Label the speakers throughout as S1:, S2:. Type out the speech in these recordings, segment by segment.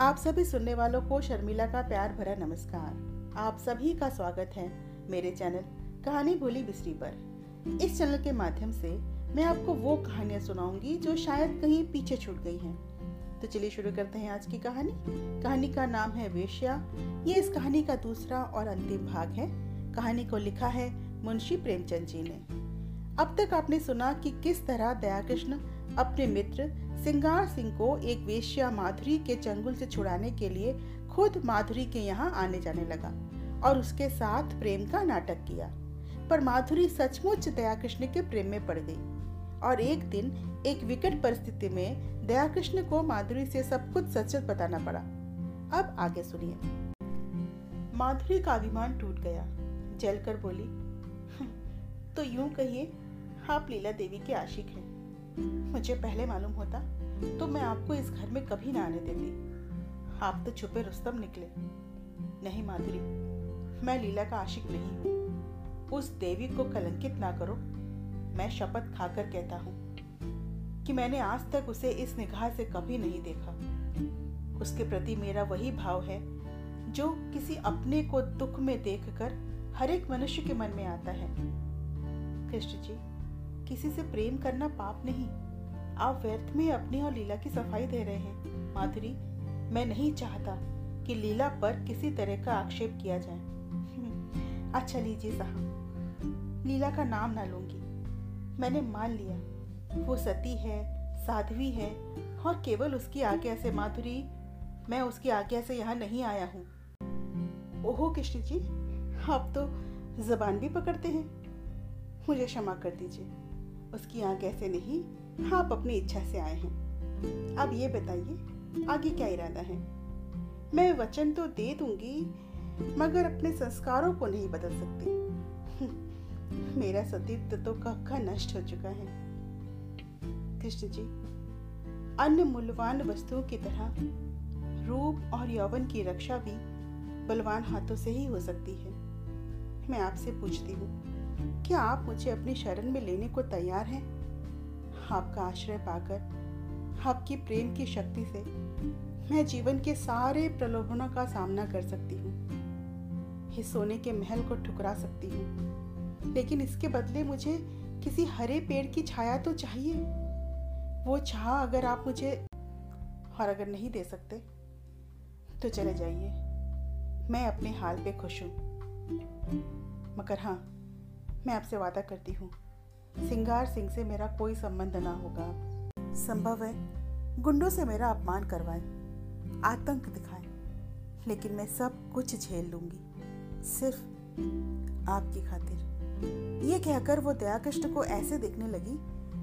S1: आप सभी सुनने वालों को शर्मिला का प्यार भरा नमस्कार। आप सभी का स्वागत है मेरे चैनल कहानी भूली बिस्री पर। इस चैनल के माध्यम से मैं आपको वो कहानियाँ सुनाऊँगी जो शायद कहीं पीछे छूट गई हैं। तो चलिए शुरू करते हैं आज की कहानी। कहानी का नाम है वेश्या। ये इस कहानी का दूसरा और अंतिम भाग है। कहानी को लिखा है मुंशी प्रेमचंद जी ने। अब तक आपने सुना कि किस तरह दयाकृष्ण अपने मित्र सिंगार सिंह को एक वेश्या माधुरी के चंगुल से छुड़ाने के लिए खुद माधुरी के यहाँ आने जाने लगा और उसके साथ प्रेम का नाटक किया। पर माधुरी सचमुच दया कृष्ण के प्रेम में पड़ गई और एक दिन एक विकट परिस्थिति में दया कृष्ण को माधुरी से सब कुछ सच बताना पड़ा। अब आगे सुनिए। माधुरी का अभिमान टूट गया। जलकर बोली तो यूँ कहिए, आप लीला देवी के आशिक हैं। मुझे पहले मालूम होता तो मैं आपको इस घर में कभी ना आने देती। आप तो छुपे रुस्तम निकले। नहीं माधुरी, मैं लीला का आशिक नहीं हूँ। उस देवी को कलंकित ना करो। मैं शपथ खाकर कहता हूँ कि मैंने आज तक उसे इस निगाह से कभी नहीं देखा। उसके प्रति मेरा वही भाव है, जो किसी अपने को दुख में देखकर हर एक मनुष्य के मन में आता है। कृष्ण जी किसी से प्रेम करना पाप नहीं। आप व्यर्थ में अपनी और लीला की सफ़ाई दे रहे हैं। माधुरी, मैं नहीं चाहता कि लीला पर किसी तरह का आक्षेप किया जाए। अच्छा लीजिए साहब। लीला का नाम ना लूँगी। मैंने मान लिया। वो सती है, साध्वी है, और केवल उसकी आज्ञा से माधुरी, मैं उसकी आज्ञा से यहाँ नहीं आया हूँ। ओहो कृष्ण जी, आप तो जबान भी पकड़ते हैं। मुझे क्षमा कर दीजिए। उसकी आज्ञा ऐसे नहीं, आप अपनी इच्छा से आए हैं। अब ये बताइए, आगे क्या इरादा है? मैं वचन तो दे दूँगी, मगर अपने संस्कारों को नहीं बदल सकती। मेरा सतीत्व तो कब का नष्ट हो चुका है। कृष्ण जी, अन्य मूल्यवान वस्तुओं की तरह, रूप और यौवन की रक्षा भी बलवान हाथों से ही हो सकती है। मैं आपसे पूछती हूँ क्या आप मुझे अपनी शरण में लेने को तैयार हैं? आपका आश्रय पाकर, आपकी प्रेम की शक्ति से, मैं जीवन के सारे प्रलोभनों का सामना कर सकती हूँ। इस सोने के महल को ठुकरा सकती हूँ। लेकिन इसके बदले मुझे किसी हरे पेड़ की छाया तो चाहिए। वो छा अगर आप मुझे और अगर नहीं दे सकते तो चले जाइए। मैं अपने हाल पे खुश हूँ। मगर हाँ मैं आपसे वादा करती हूँ, सिंगार सिंह से मेरा कोई संबंध ना होगा संभव है, गुंडों से मेरा अपमान करवाए, आतंक दिखाए, लेकिन मैं सब कुछ झेल लूँगी, सिर्फ़ आपकी खातिर। ये कहकर वो दयाकृष्ण को ऐसे देखने लगी,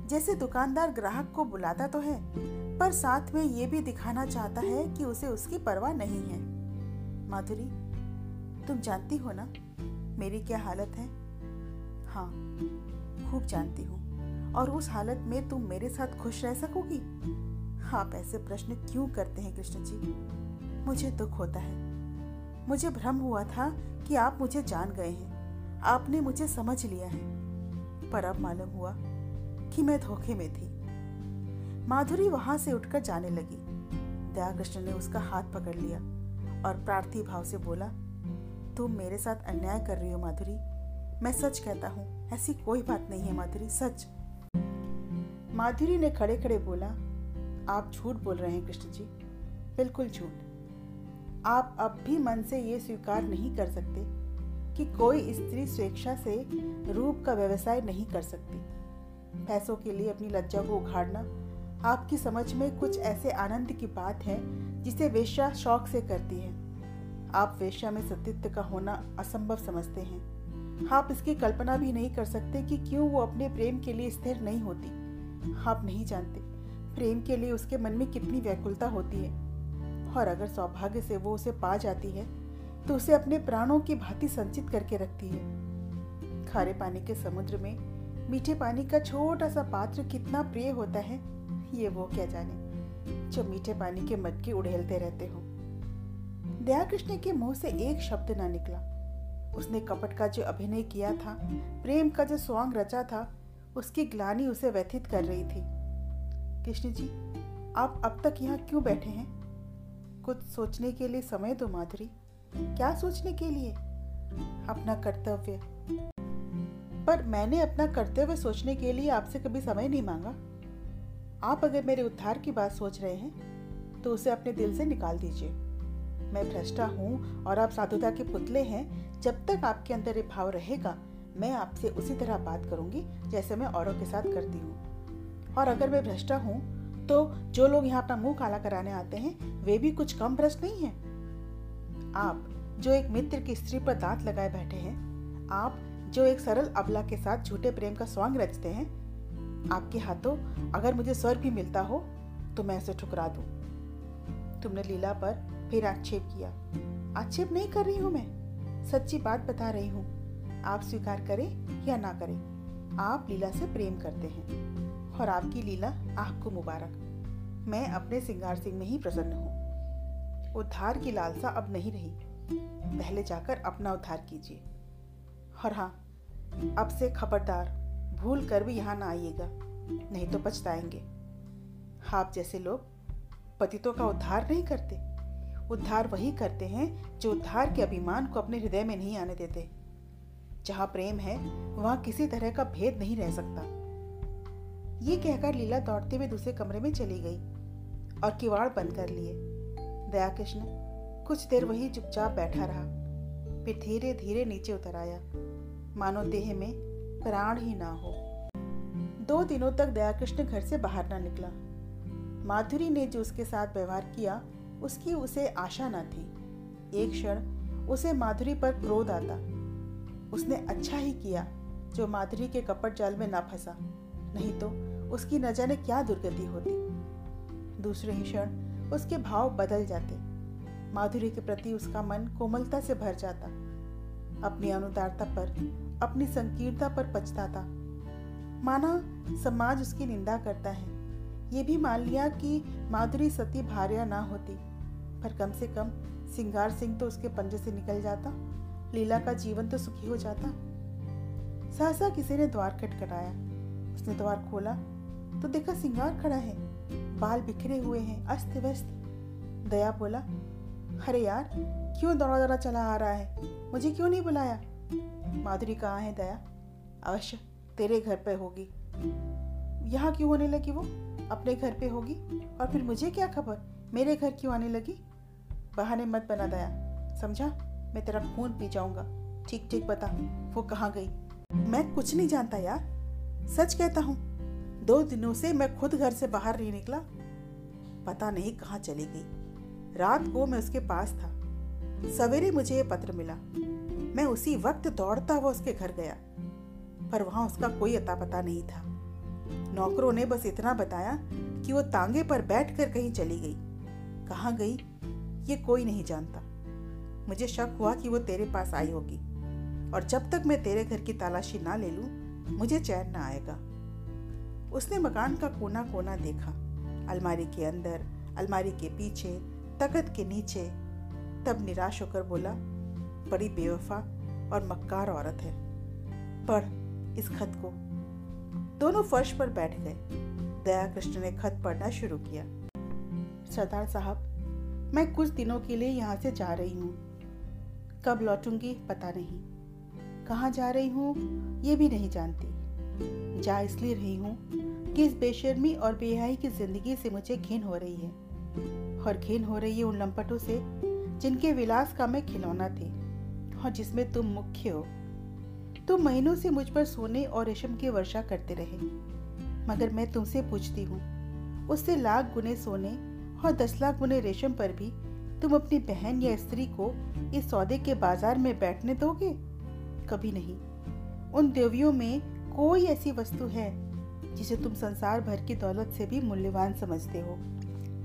S1: जैसे दुकानदार ग्राहक को बुलाता तो है, पर साथ में ये भी दिखाना चाहता है कि उसे उसकी परवाह नहीं है। माधुरी, तुम जानती हो ना, मेरी क्या हालत है? हाँ खूब जानती हूँ। और उस हालत में तुम मेरे साथ खुश रह सकोगी? आप ऐसे प्रश्न क्यों करते हैं कृष्ण जी? मुझे दुख होता है। मुझे भ्रम हुआ था कि आप मुझे जान गए हैं। आपने मुझे समझ लिया है। पर अब मालूम हुआ कि मैं धोखे में थी। माधुरी वहाँ से उठकर जाने लगी। दया कृष्ण ने उसका हाथ पकड़ लिया और प्रार्थी भाव से बोला, तुम मेरे साथ अन्याय कर रही हो माधुरी। मैं सच कहता हूँ, ऐसी कोई बात नहीं है माधुरी, सच। माधुरी ने खड़े खड़े बोला, आप झूठ बोल रहे हैं कृष्ण जी, बिल्कुल झूठ। आप अब भी मन से ये स्वीकार नहीं कर सकते कि कोई स्त्री स्वेच्छा से रूप का व्यवसाय नहीं कर सकती। पैसों के लिए अपनी लज्जा को उखाड़ना, आपकी समझ में कुछ ऐसे आनंद की बात है जिसे वेश्या शौक से करती है। आप वेश्या में सतीत्व का होना असंभव समझते हैं। आप इसकी कल्पना भी नहीं कर सकते कि क्यों वो अपने प्रेम के लिए स्थिर नहीं होती। आप नहीं जानते, प्रेम के लिए उसके मन में कितनी व्याकुलता होती है। और अगर सौभाग्य से वो उसे पा जाती है तो उसे अपने प्राणों की भांति संचित करके रखती है। खारे पानी के समुद्र में मीठे पानी का छोटा सा पात्र कितना प्रिय होता है, ये वो क्या जाने, जो मीठे पानी के मटके उड़ेलते रहते हो। दया कृष्ण के मुँह से एक शब्द ना निकला। उसने कपट का जो अभिनय किया था, प्रेम का जो स्वांग रचा था, उसकी ग्लानी उसे व्यथित कर रही थी। कृष्ण जी, आप अब तक यहाँ क्यों बैठे हैं? कुछ सोचने के लिए समय दो माधुरी। क्या सोचने के लिए? अपना कर्तव्य। पर मैंने अपना कर्तव्य सोचने के लिए आपसे कभी समय नहीं मांगा। आप अगर मेरे उद्धार की बात सोच रहे हैं तो उसे अपने दिल से निकाल दीजिए। मैं भ्रष्टा हूँ और आप साधुता के पुतले हैं जब तक आपके अंदर ये भाव रहेगा, मैं आपसे उसी तरह बात करूँगी जैसे मैं औरों के साथ करती हूँ। और अगर मैं भ्रष्टा हूँ तो जो लोग यहाँ अपना मुँह काला कराने आते हैं, वे भी कुछ कम भ्रष्ट नहीं हैं। आप जो एक मित्र की स्त्री पर दांत लगाए बैठे हैं, आप जो एक सरल अबला के साथ झूठे प्रेम का स्वांग रचते हैं, आपके हाथों अगर मुझे स्वर्ग भी मिलता हो तो मैं उसे ठुकरा दूँ। तुमने लीला पर फिर आक्षेप किया। आक्षेप नहीं कर रही हूँ मैं। सच्ची बात बता रही हूँ। आप स्वीकार करें या ना करें, आप लीला से प्रेम करते हैं और आपकी लीला आपको मुबारक। मैं अपने सिंगार सिंह में ही प्रसन्न हूँ। उद्धार की लालसा अब नहीं रही। पहले जाकर अपना उद्धार कीजिए। और हाँ अब से खबरदार, भूल कर भी यहाँ ना आइएगा, नहीं तो पछताएँगे। आप जैसे लोग पतितों का उद्धार नहीं करते। उद्धार वही करते हैं जो उद्धार के अभिमान को अपने हृदय में नहीं आने देते। जहाँ प्रेम है, वहाँ किसी तरह का भेद नहीं रह सकता। ये कहकर लीला दौड़ते हुए दूसरे कमरे में चली गई और किवाड़ बंद कर लिए। दया कृष्ण कुछ देर वही चुपचाप बैठा रहा, फिर धीरे धीरे नीचे उतर आया। मानो देह में प्राण ही ना हो। दो दिनों तक दयाकृष्ण घर से बाहर ना निकला। माधुरी ने जो उसके साथ व्यवहार किया उसकी उसे आशा न थी। एक क्षण उसे माधुरी पर क्रोध आता। उसने अच्छा ही किया, जो माधुरी के कपट जाल में ना फंसा। नहीं तो उसकी न जाने क्या दुर्गति होती। दूसरे ही क्षण उसके भाव बदल जाते। माधुरी के प्रति उसका मन कोमलता से भर जाता। अपनी अनुदारता पर, अपनी संकीर्णता पर पछताता। माना समाज उसकी निंदा करता है। ये भी मान लिया कि माधुरी सती भार्या ना होती। पर कम से कम सिंगार सिंह तो उसके पंजे से निकल जाता, लीला का जीवन तो सुखी हो जाता। सहसा किसी ने द्वार खटखटाया उसने द्वार खोला तो देखा सिंगार खड़ा है। बाल बिखरे हुए हैं अस्त व्यस्त दया बोला, अरे यार, क्यों दौड़ा दौड़ा चला आ रहा है? मुझे क्यों नहीं बुलाया? माधुरी, कहाँ है दया? अवश्य, तेरे घर पे होगी। यहाँ क्यों होने लगी वो? अपने घर पे होगी? और फिर मुझे क्या खबर? मेरे घर क्यों आने लगी? बहाने मत बना दया। समझा? मैं तेरा खून पी जाऊँगा। ठीक ठीक बता। वो कहाँ गई? मैं कुछ नहीं जानता यार। सच कहता हूँ, दो दिनों से मैं खुद घर से बाहर नहीं निकला। पता नहीं कहाँ चली गई। रात को मैं उसके पास था। सवेरे मुझे ये पत्र मिला। मैं उसी वक्त दौड़ता हुआ उसके घर गया। पर वहाँ उसका कोई अता पता नहीं था। नौकरों ने बस इतना बताया कि वो तांगे पर बैठकर कहीं चली गई। कहाँ गई? ये कोई नहीं जानता। मुझे शक हुआ कि वो तेरे पास आई होगी। और जब तक मैं तेरे घर की तलाशी ना ले लूँ, मुझे चैन ना आएगा। उसने मकान का कोना कोना देखा। अलमारी के अंदर, अलमारी के पीछे तकत के नीचे। तब निराश होकर बोला, बड़ी बेवफा और मक्कार औरत है। पढ़ इस खत को। दोनों फर्श पर बैठ गए। दया कृष्ण ने खत पढ़ना शुरू किया। सरदार साहब मैं कुछ दिनों के लिए यहाँ से जा रही हूँ। कब लौटूँगी पता नहीं। कहाँ जा रही हूँ ये भी नहीं जानती। जा इसलिए रही हूँ कि इस बेशर्मी और बेहाई की ज़िंदगी से मुझे घिन हो रही है। और घिन हो रही है उन लंपटों से जिनके विलास का मैं खिलौना थी। और जिसमें तुम मुख्य हो। तुम महीनों से मुझ पर सोने और रेशम की वर्षा करते रहे। मगर मैं तुमसे पूछती हूँ, उससे लाख गुने सोने और दस लाख बुने रेशम पर भी तुम अपनी बहन या स्त्री को इस सौदे के बाज़ार में बैठने दोगे? कभी नहीं। उन देवियों में कोई ऐसी वस्तु है जिसे तुम संसार भर की दौलत से भी मूल्यवान समझते हो।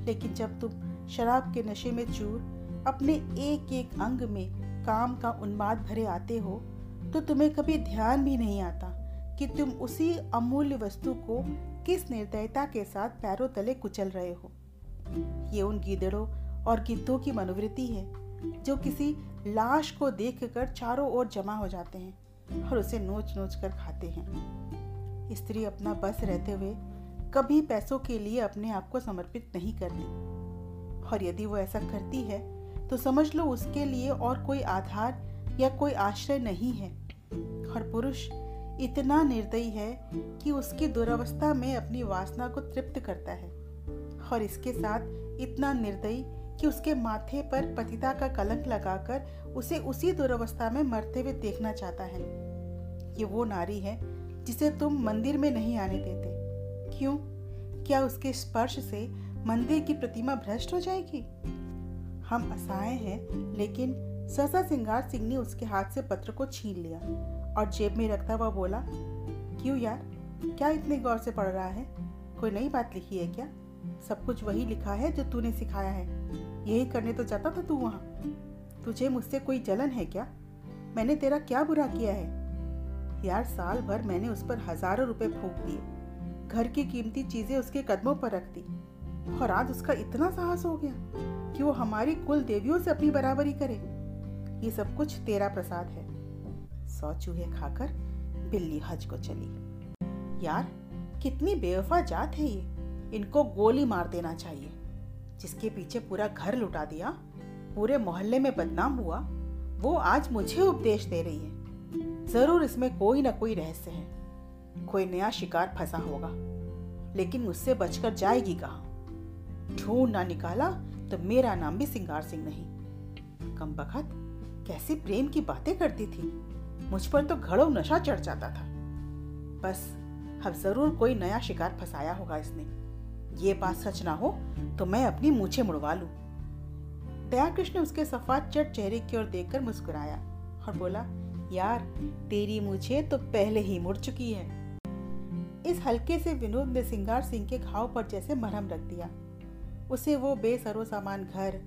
S1: लेकिन जब तुम शराब के नशे में चूर अपने एक एक अंग में काम का उन्माद भरे आते हो तो तुम्हें कभी ध्यान भी नहीं आता कि तुम उसी अमूल्य वस्तु को किस निर्दयता के साथ पैरों तले कुचल रहे हो। ये उन गीदड़ों और गिद्धों की मनोवृत्ति है, जो किसी लाश को देखकर चारों ओर जमा हो जाते हैं और उसे नोच नोच कर खाते हैं। स्त्री अपना बस रहते हुए कभी पैसों के लिए अपने आप को समर्पित नहीं करती। और यदि वो ऐसा करती है तो समझ लो उसके लिए और कोई आधार या कोई आश्रय नहीं है। और पुरुष इतना निर्दयी है कि उसकी दुरावस्था में अपनी वासना को तृप्त करता है। और इसके साथ इतना निर्दयी कि उसके माथे पर पतिता का कलंक लगाकर उसे उसी दुरावस्था में मरते हुए देखना चाहता है। ये वो नारी है जिसे तुम मंदिर में नहीं आने देते। क्यों? क्या उसके स्पर्श से मंदिर की प्रतिमा भ्रष्ट हो जाएगी? हम असहाय हैं, लेकिन सहसा सिंगार सिंह ने उसके हाथ से पत्र को छीन लिया और जेब में रखता हुआ बोला, क्यों यार? क्या इतने गौर से पढ़ रहा है? कोई नई बात लिखी है क्या? सब कुछ वही लिखा है जो तूने सिखाया है। यही करने तो जाता था तू वहाँ। तुझे मुझसे कोई जलन है क्या? मैंने तेरा क्या बुरा किया है? यार, साल भर मैंने उस पर हज़ारों रुपए फूक दिए। घर की कीमती चीज़ें उसके कदमों पर रख दी। और आज उसका इतना साहस हो गया कि वो हमारी कुल देवियों से अपनी बराबरी करे। ये सब कुछ तेरा प्रसाद है। सौ चूहे खाकर बिल्ली हज को चली। यार, कितनी बेवफा जात है ये। इनको गोली मार देना चाहिए। जिसके पीछे पूरा घर लुटा दिया, पूरे मोहल्ले में बदनाम हुआ, वो आज मुझे उपदेश दे रही है। ज़रूर इसमें कोई ना कोई रहस्य है। कोई नया शिकार फंसा होगा, लेकिन मुझसे बचकर जाएगी कहा? ढूंढ ना निकाला तो मेरा नाम भी सिंगार सिंह नहीं। कम बखत कैसी प्रेम की बातें करती थी? मुझ पर तो घड़ो नशा चढ़ जाता था। बस, अब ज़रूर कोई नया शिकार फंसाया होगा इसने। ये बात सच ना हो तो मैं अपनी मूछे मुड़वा लू। दया कृष्ण उसके सफाद चट चेहरे की ओर देखकर मुस्कुराया और बोला, यार, तेरी मूछे तो पहले ही मुड़ चुकी है। इस हल्के से विनोद ने सिंगार सिंह के घाव पर जैसे मरहम रख दिया। उसे वो बेसरो सामान घर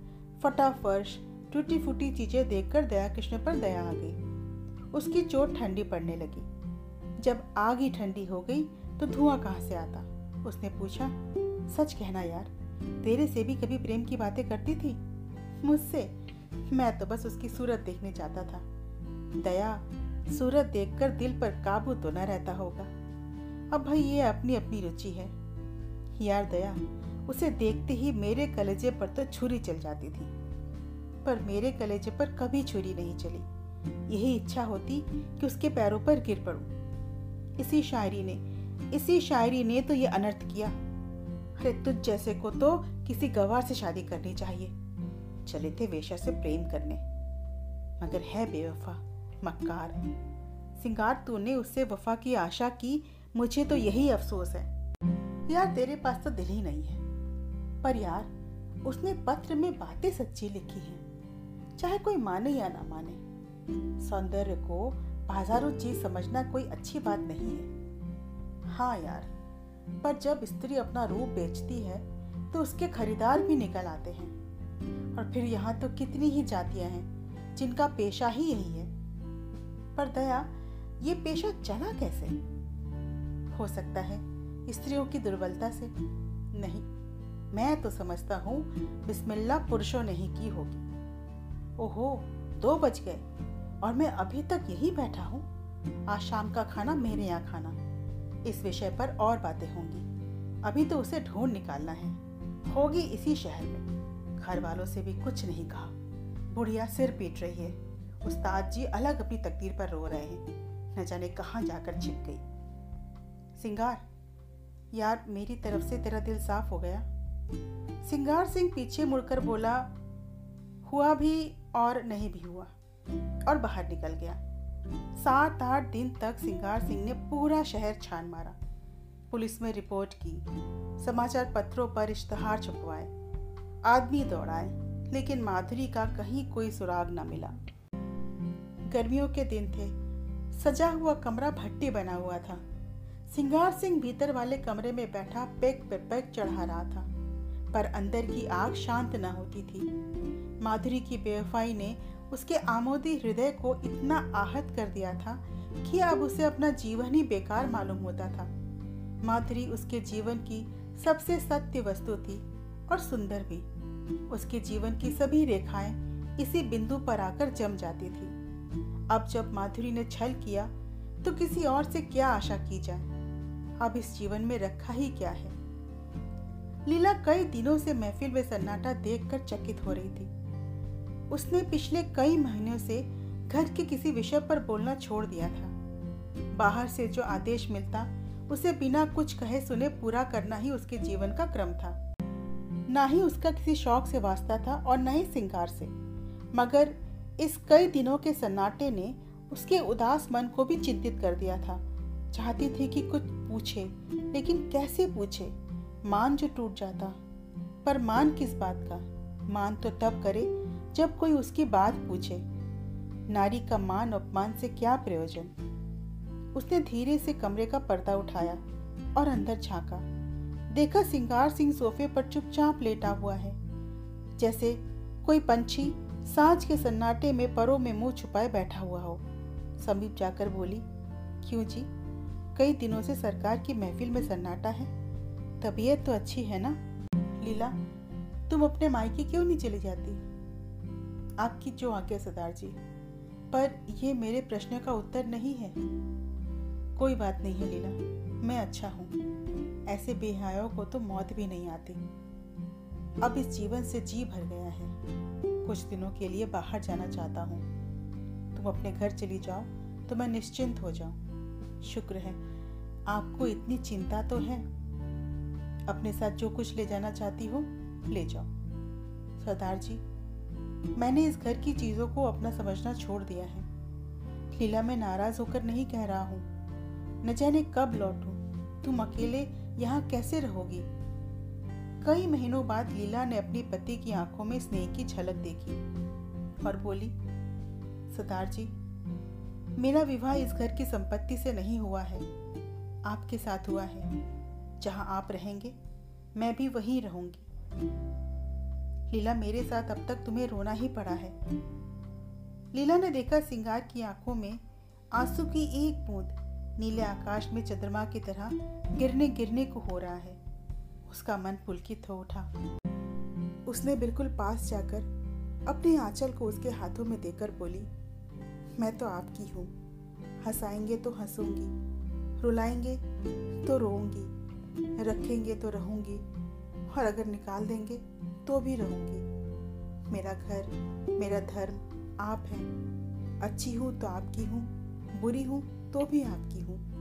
S1: फटा फर्श टूटी फूटी चीज़ें देखकर दया कृष्ण पर दया आ गई। उसकी चोट ठंडी पड़ने लगी। जब आग ही ठंडी हो गई तो धुआँ कहाँ से आता? उसने पूछा सच कहना यार, तेरे से भी कभी प्रेम की बातें करती थी? मुझसे? मैं तो बस उसकी सूरत देखने जाता था। दया, सूरत देखकर दिल पर काबू तो न रहता होगा। अब भाई ये अपनी अपनी रुचि है। यार दया, उसे देखते ही मेरे कलेजे पर तो छुरी चल जाती थी। पर मेरे कलेजे पर कभी छुरी नहीं चली। यही इच्छा होती कि उसके पैरों पर गिर पड़ूं। इसी शायरी ने, इसी शायरी ने तो ये अनर्थ किया। अरे तुझ जैसे को तो किसी गवार से शादी करनी चाहिए। चले थे वेशा से प्रेम करने। मगर है बेवफा, मक्कार सिंगार तूने उससे वफा की आशा की, मुझे तो यही अफसोस है। यार, तेरे पास तो दिल ही नहीं है। पर यार, उसने पत्र में बातें सच्ची लिखी हैं। चाहे कोई माने या ना माने। सौंदर्य को बाजारू चीज़ समझना कोई अच्छी बात नहीं है। हाँ यार पर जब स्त्री अपना रूप बेचती है तो उसके खरीदार भी निकल आते हैं। और फिर यहाँ तो कितनी ही जातियाँ हैं, जिनका पेशा ही यही है। पर दया, ये पेशा चला कैसे? हो सकता है स्त्रियों की दुर्बलता से। नहीं, मैं तो समझता हूँ बिस्मिल्ला पुरुषों ने ही की होगी। ओहो, दो बज गए, और मैं अभी तक यही बैठा हूँ। आज शाम का खाना मेरे यहाँ खाना। इस विषय पर और बातें होंगी। अभी तो उसे ढूंढ निकालना है। होगी इसी शहर में। घर वालों से भी कुछ नहीं कहा। बुढ़िया सिर पीट रही है। उस्ताद जी अलग अपनी तकदीर पर रो रहे हैं। न जाने कहाँ जाकर छिप गई। सिंगार, यार मेरी तरफ़ से तेरा दिल साफ़ हो गया? सिंगार सिंह पीछे मुड़कर बोला, हुआ भी और नहीं भी हुआ। और बाहर निकल गया। सात आठ दिन तक सिंगार सिंह ने पूरा शहर छान मारा। पुलिस में रिपोर्ट की, समाचार पत्रों पर इश्तहार छपवाए। आदमी दौड़ाए, लेकिन माधुरी का कहीं कोई सुराग न मिला। गर्मियों के दिन थे, सजा हुआ कमरा भट्टी बना हुआ था। सिंगार सिंह भीतर वाले कमरे में बैठा पैक पे पैक चढ़ा रहा था, पर अंदर की आग शांत न होती थी। माधुरी की बेवफाई ने उसके आमोदी हृदय को इतना आहत कर दिया था कि अब उसे अपना जीवन ही बेकार मालूम होता था। माधुरी उसके जीवन की सबसे सत्य वस्तु थी और सुंदर भी। उसके जीवन की सभी रेखाएँ इसी बिंदु पर आकर जम जाती थी। अब जब माधुरी ने छल किया तो किसी और से क्या आशा की जाए? अब इस जीवन में रखा ही क्या है? लीला कई दिनों से महफिल में सन्नाटा देखकर चकित हो रही थी। उसने पिछले कई महीनों से घर के किसी विषय पर बोलना छोड़ दिया था। बाहर से जो आदेश मिलता, उसे बिना कुछ कहे सुने पूरा करना ही उसके जीवन का क्रम था। ना ही उसका किसी शौक से वास्ता था और न ही सिंगार से। मगर इस कई दिनों के सन्नाटे ने उसके उदास मन को भी चिंतित कर दिया था। चाहती थी कि कुछ पूछे, लेकिन कैसे पूछे? मान जो टूट जाता। पर मान किस बात का? मान तो तब करे जब कोई उसकी बात पूछे, नारी का मान अपमान से क्या प्रयोजन? उसने धीरे से कमरे का पर्दा उठाया और अंदर झांका। देखा सिंगार सिंह सोफे पर चुपचाप लेटा हुआ है। जैसे कोई पंछी साँझ के सन्नाटे में परों में मुँह छुपाए बैठा हुआ हो। समीप जाकर बोली, क्यों जी? कई दिनों से सरकार की महफिल में सन्नाटा है। तबीयत तो अच्छी है ना? लीला, तुम अपने मायके क्यों नहीं चली जाती? आपकी जो आज्ञा, सरदार जी। पर यह मेरे प्रश्न का उत्तर नहीं है। कोई बात नहीं है लीला। मैं अच्छा हूँ। ऐसे बेहायों को तो मौत भी नहीं आती। अब इस जीवन से जी भर गया है। कुछ दिनों के लिए बाहर जाना चाहता हूँ। तुम अपने घर चली जाओ तो मैं निश्चिंत हो जाऊँ। शुक्र है, आपको इतनी चिंता तो है। अपने साथ जो कुछ ले जाना चाहती हो, ले जाओ। सरदार जी मैंने इस घर की चीज़ों को अपना समझना छोड़ दिया है। लीला, मैं नाराज़ होकर नहीं कह रहा हूँ। न जाने कब लौटू। तुम अकेले यहाँ कैसे रहोगी? कई महीनों बाद लीला ने अपनी पति की आँखों में स्नेह की झलक देखी और बोली सरदार जी, मेरा विवाह इस घर की संपत्ति से नहीं हुआ है। आपके साथ हुआ है। जहाँ आप रहेंगे, मैं भी वहीं रहूँगी। लीला मेरे साथ अब तक तुम्हें रोना ही पड़ा है। लीला ने देखा सिंगार की आँखों में आँसू की एक बूंद नीले आकाश में चंद्रमा की तरह गिरने गिरने को हो रहा है। उसका मन पुलकित हो उठा। उसने बिल्कुल पास जाकर अपने आंचल को उसके हाथों में देकर बोली, मैं तो आपकी हूँ। हंसाएँगे तो हंसूँगी, रुलाएँगे तो रोऊँगी, रखेंगे तो रहूँगी, और अगर निकाल देंगे तो भी रहूँगी। मेरा घर, मेरा धर्म आप हैं। अच्छी हूँ तो आपकी हूँ, बुरी हूँ तो भी आपकी हूँ।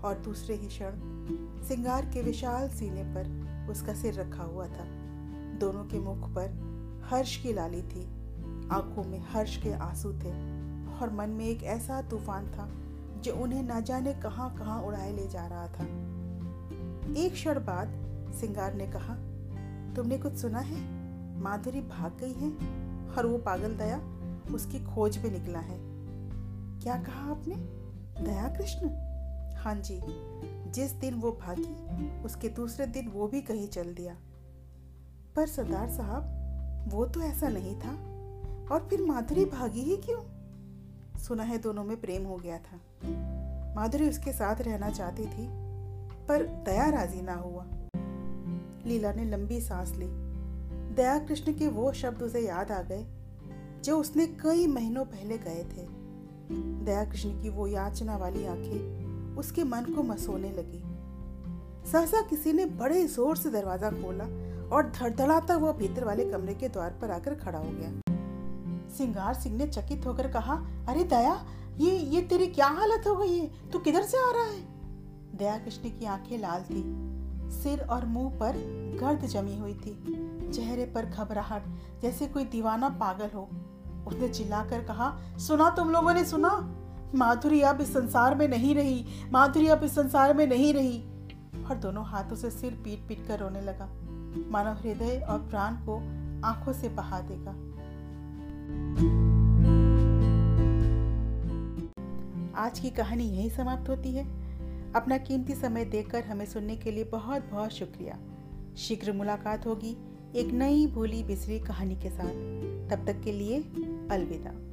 S1: और दूसरे ही क्षण, सिंगार के विशाल सीने पर उसका सिर रखा हुआ था। दोनों के मुख पर हर्ष की लाली थी। आँखों में हर्ष के आँसू थे। और मन में एक ऐसा तूफ़ान था जो उन्हें न जाने कहाँ कहाँ उड़ाए ले जा रहा था। एक क्षण बाद सिंगार ने कहा तुमने कुछ सुना है? माधुरी भाग गई है और वो पागल दया उसकी खोज में निकला है। क्या कहा आपने? दया कृष्ण? हाँ जी, जिस दिन वो भागी, उसके दूसरे दिन वो भी कहीं चल दिया। पर सरदार साहब, वो तो ऐसा नहीं था। और फिर माधुरी भागी ही क्यों? सुना है दोनों में प्रेम हो गया था। माधुरी उसके साथ रहना चाहती थी, पर दया राज़ी ना हुआ। लीला ने लंबी सांस ली। दया कृष्ण के वो शब्द उसे याद आ गए, जो उसने कई महीनों पहले गए थे। दया कृष्ण की वो याचना वाली आँखें उसके मन को मसोने लगी। सहसा किसी ने बड़े ज़ोर से दरवाज़ा खोला और धड़धड़ाता हुआ भीतर वाले कमरे के द्वार पर आकर खड़ा हो गया। सिंगार सिंह ने चकित होकर कहा, अरे दया, ये ये तेरी क्या हालत हो गई है? तू किधर से आ रहा है? दया कृष्ण की आँखें लाल थी। सिर और मुँह पर गर्द जमी हुई थी। चेहरे पर घबराहट, जैसे कोई दीवाना पागल हो। उसने चिल्लाकर कहा, सुना तुम लोगों ने, सुना? माधुरी अब इस संसार में नहीं रही, माधुरी अब इस संसार में नहीं रही। और दोनों हाथों से सिर पीट पीट कर रोने लगा। मानव हृदय और प्राण को आँखों से बहा देगा। आज की कहानी यही समाप्त होती है। अपना कीमती समय देकर हमें सुनने के लिए बहुत बहुत शुक्रिया। शीघ्र मुलाकात होगी एक नई भूली बिसरी कहानी के साथ। तब तक के लिए अलविदा।